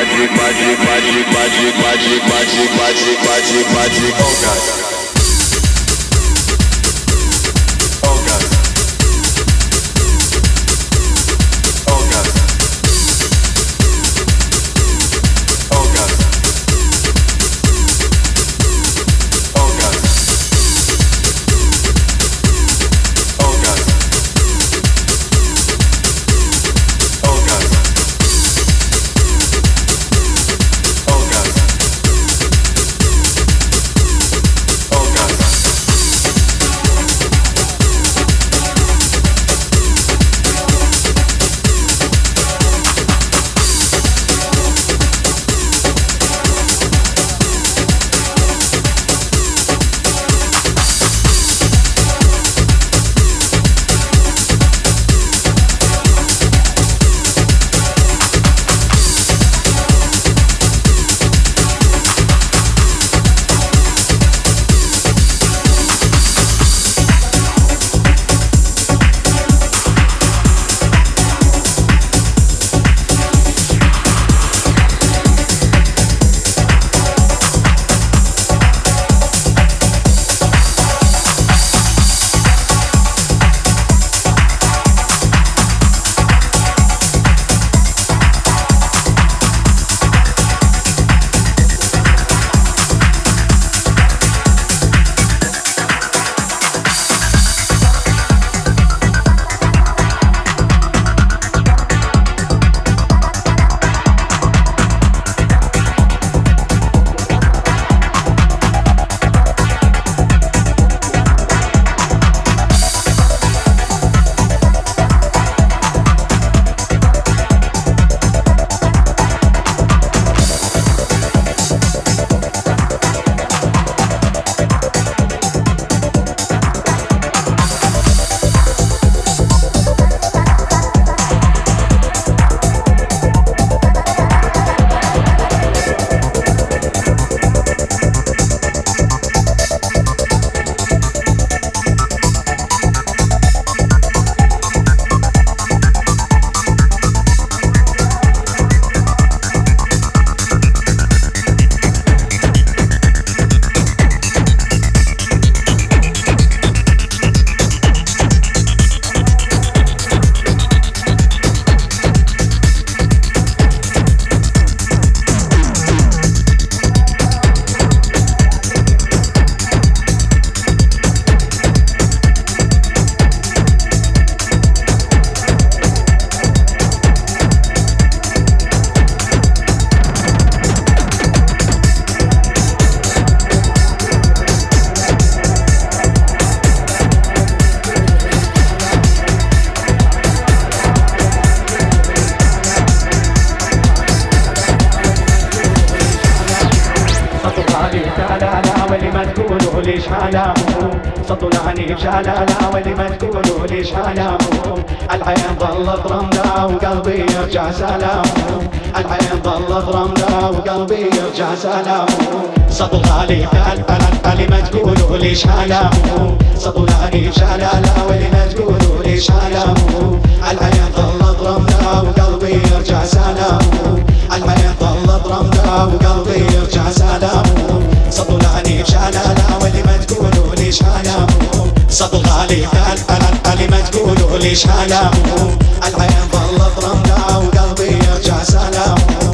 bate, bate, bate, bate, bate, bate, bate, bate, bate, bate, bate, bate, وقلبي يرجع سلامه صدلاني مشان أنا واللي ما تقولوا ليش هنامه صدل غالي قال أنا ما تقولوا ليش هنامه العين ظلت رمنا وقلبي يرجع سلامه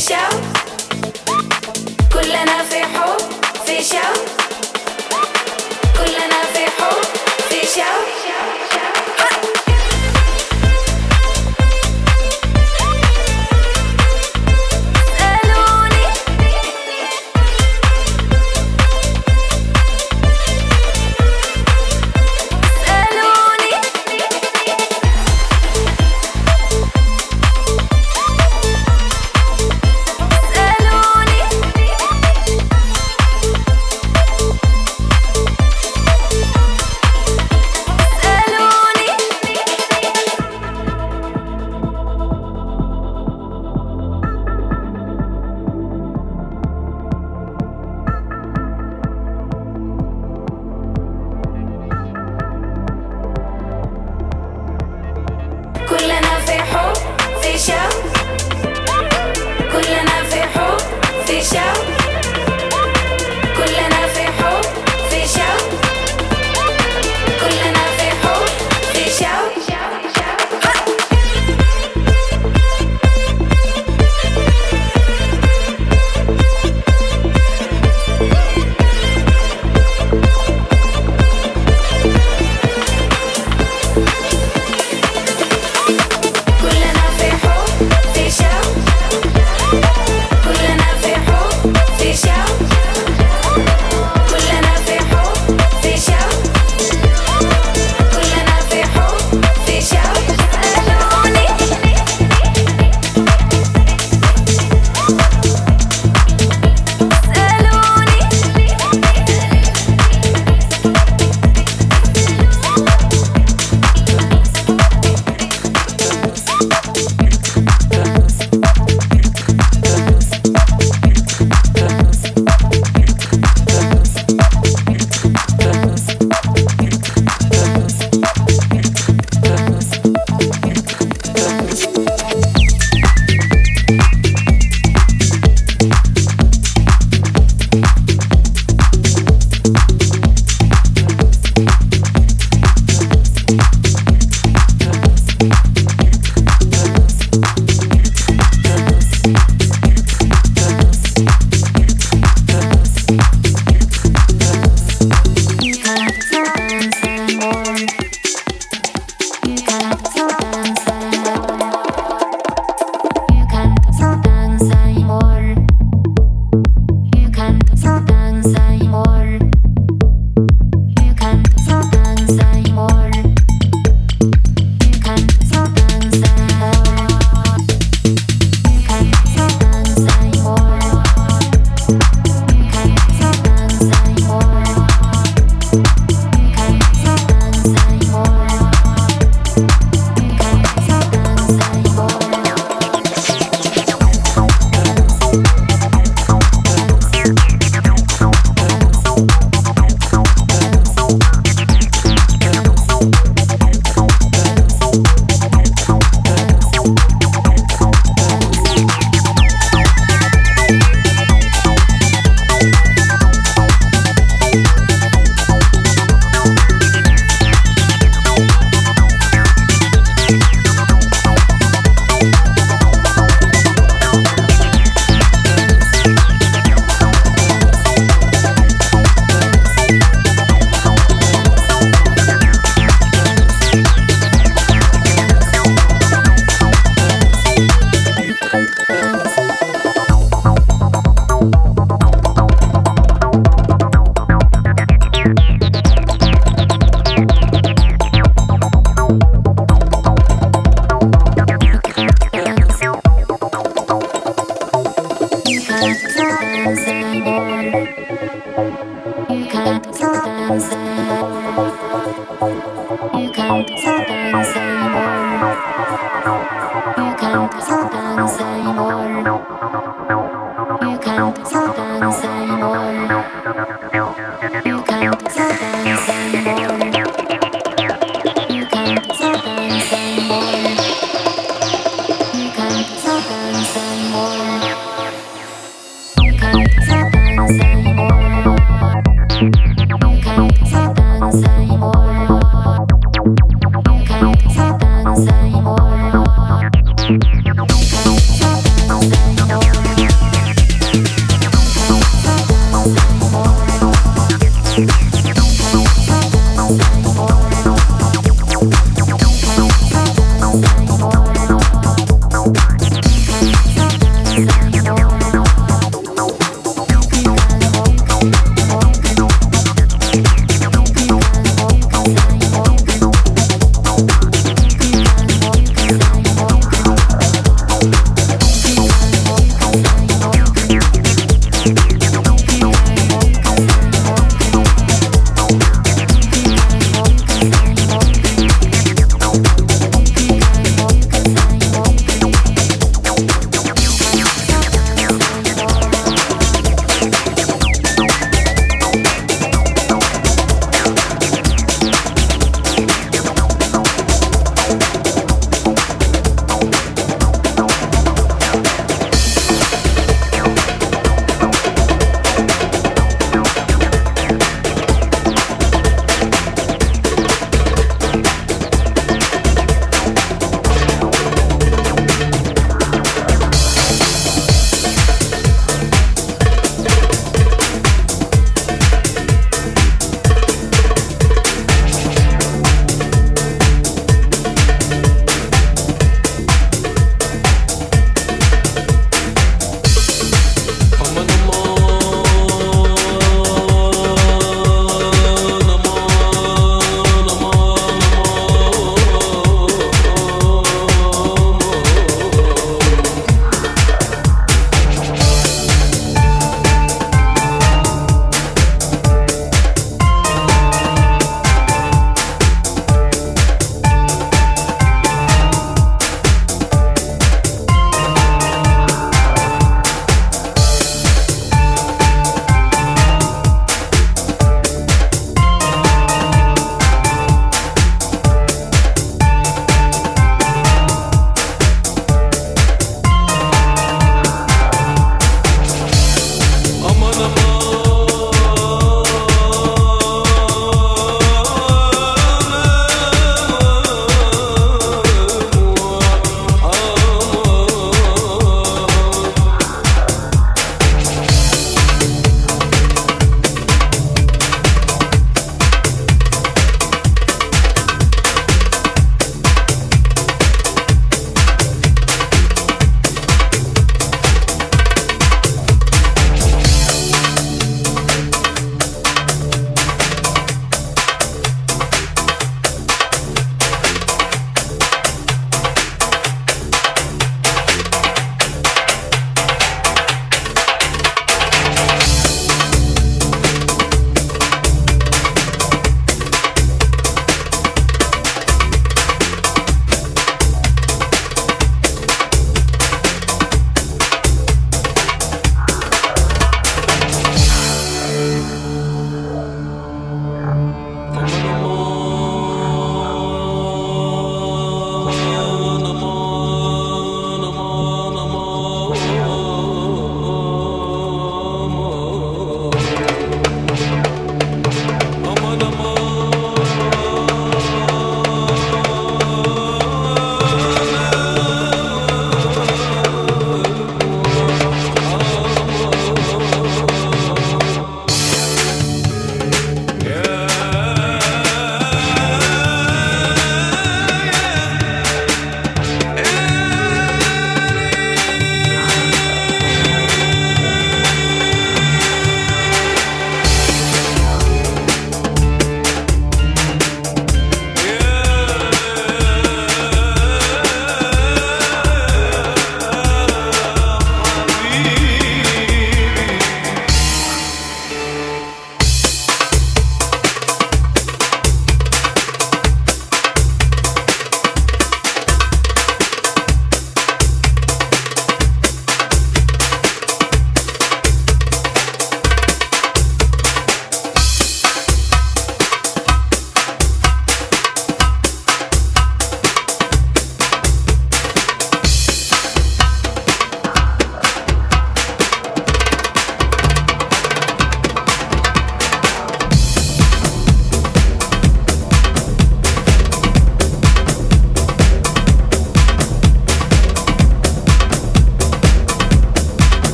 shout.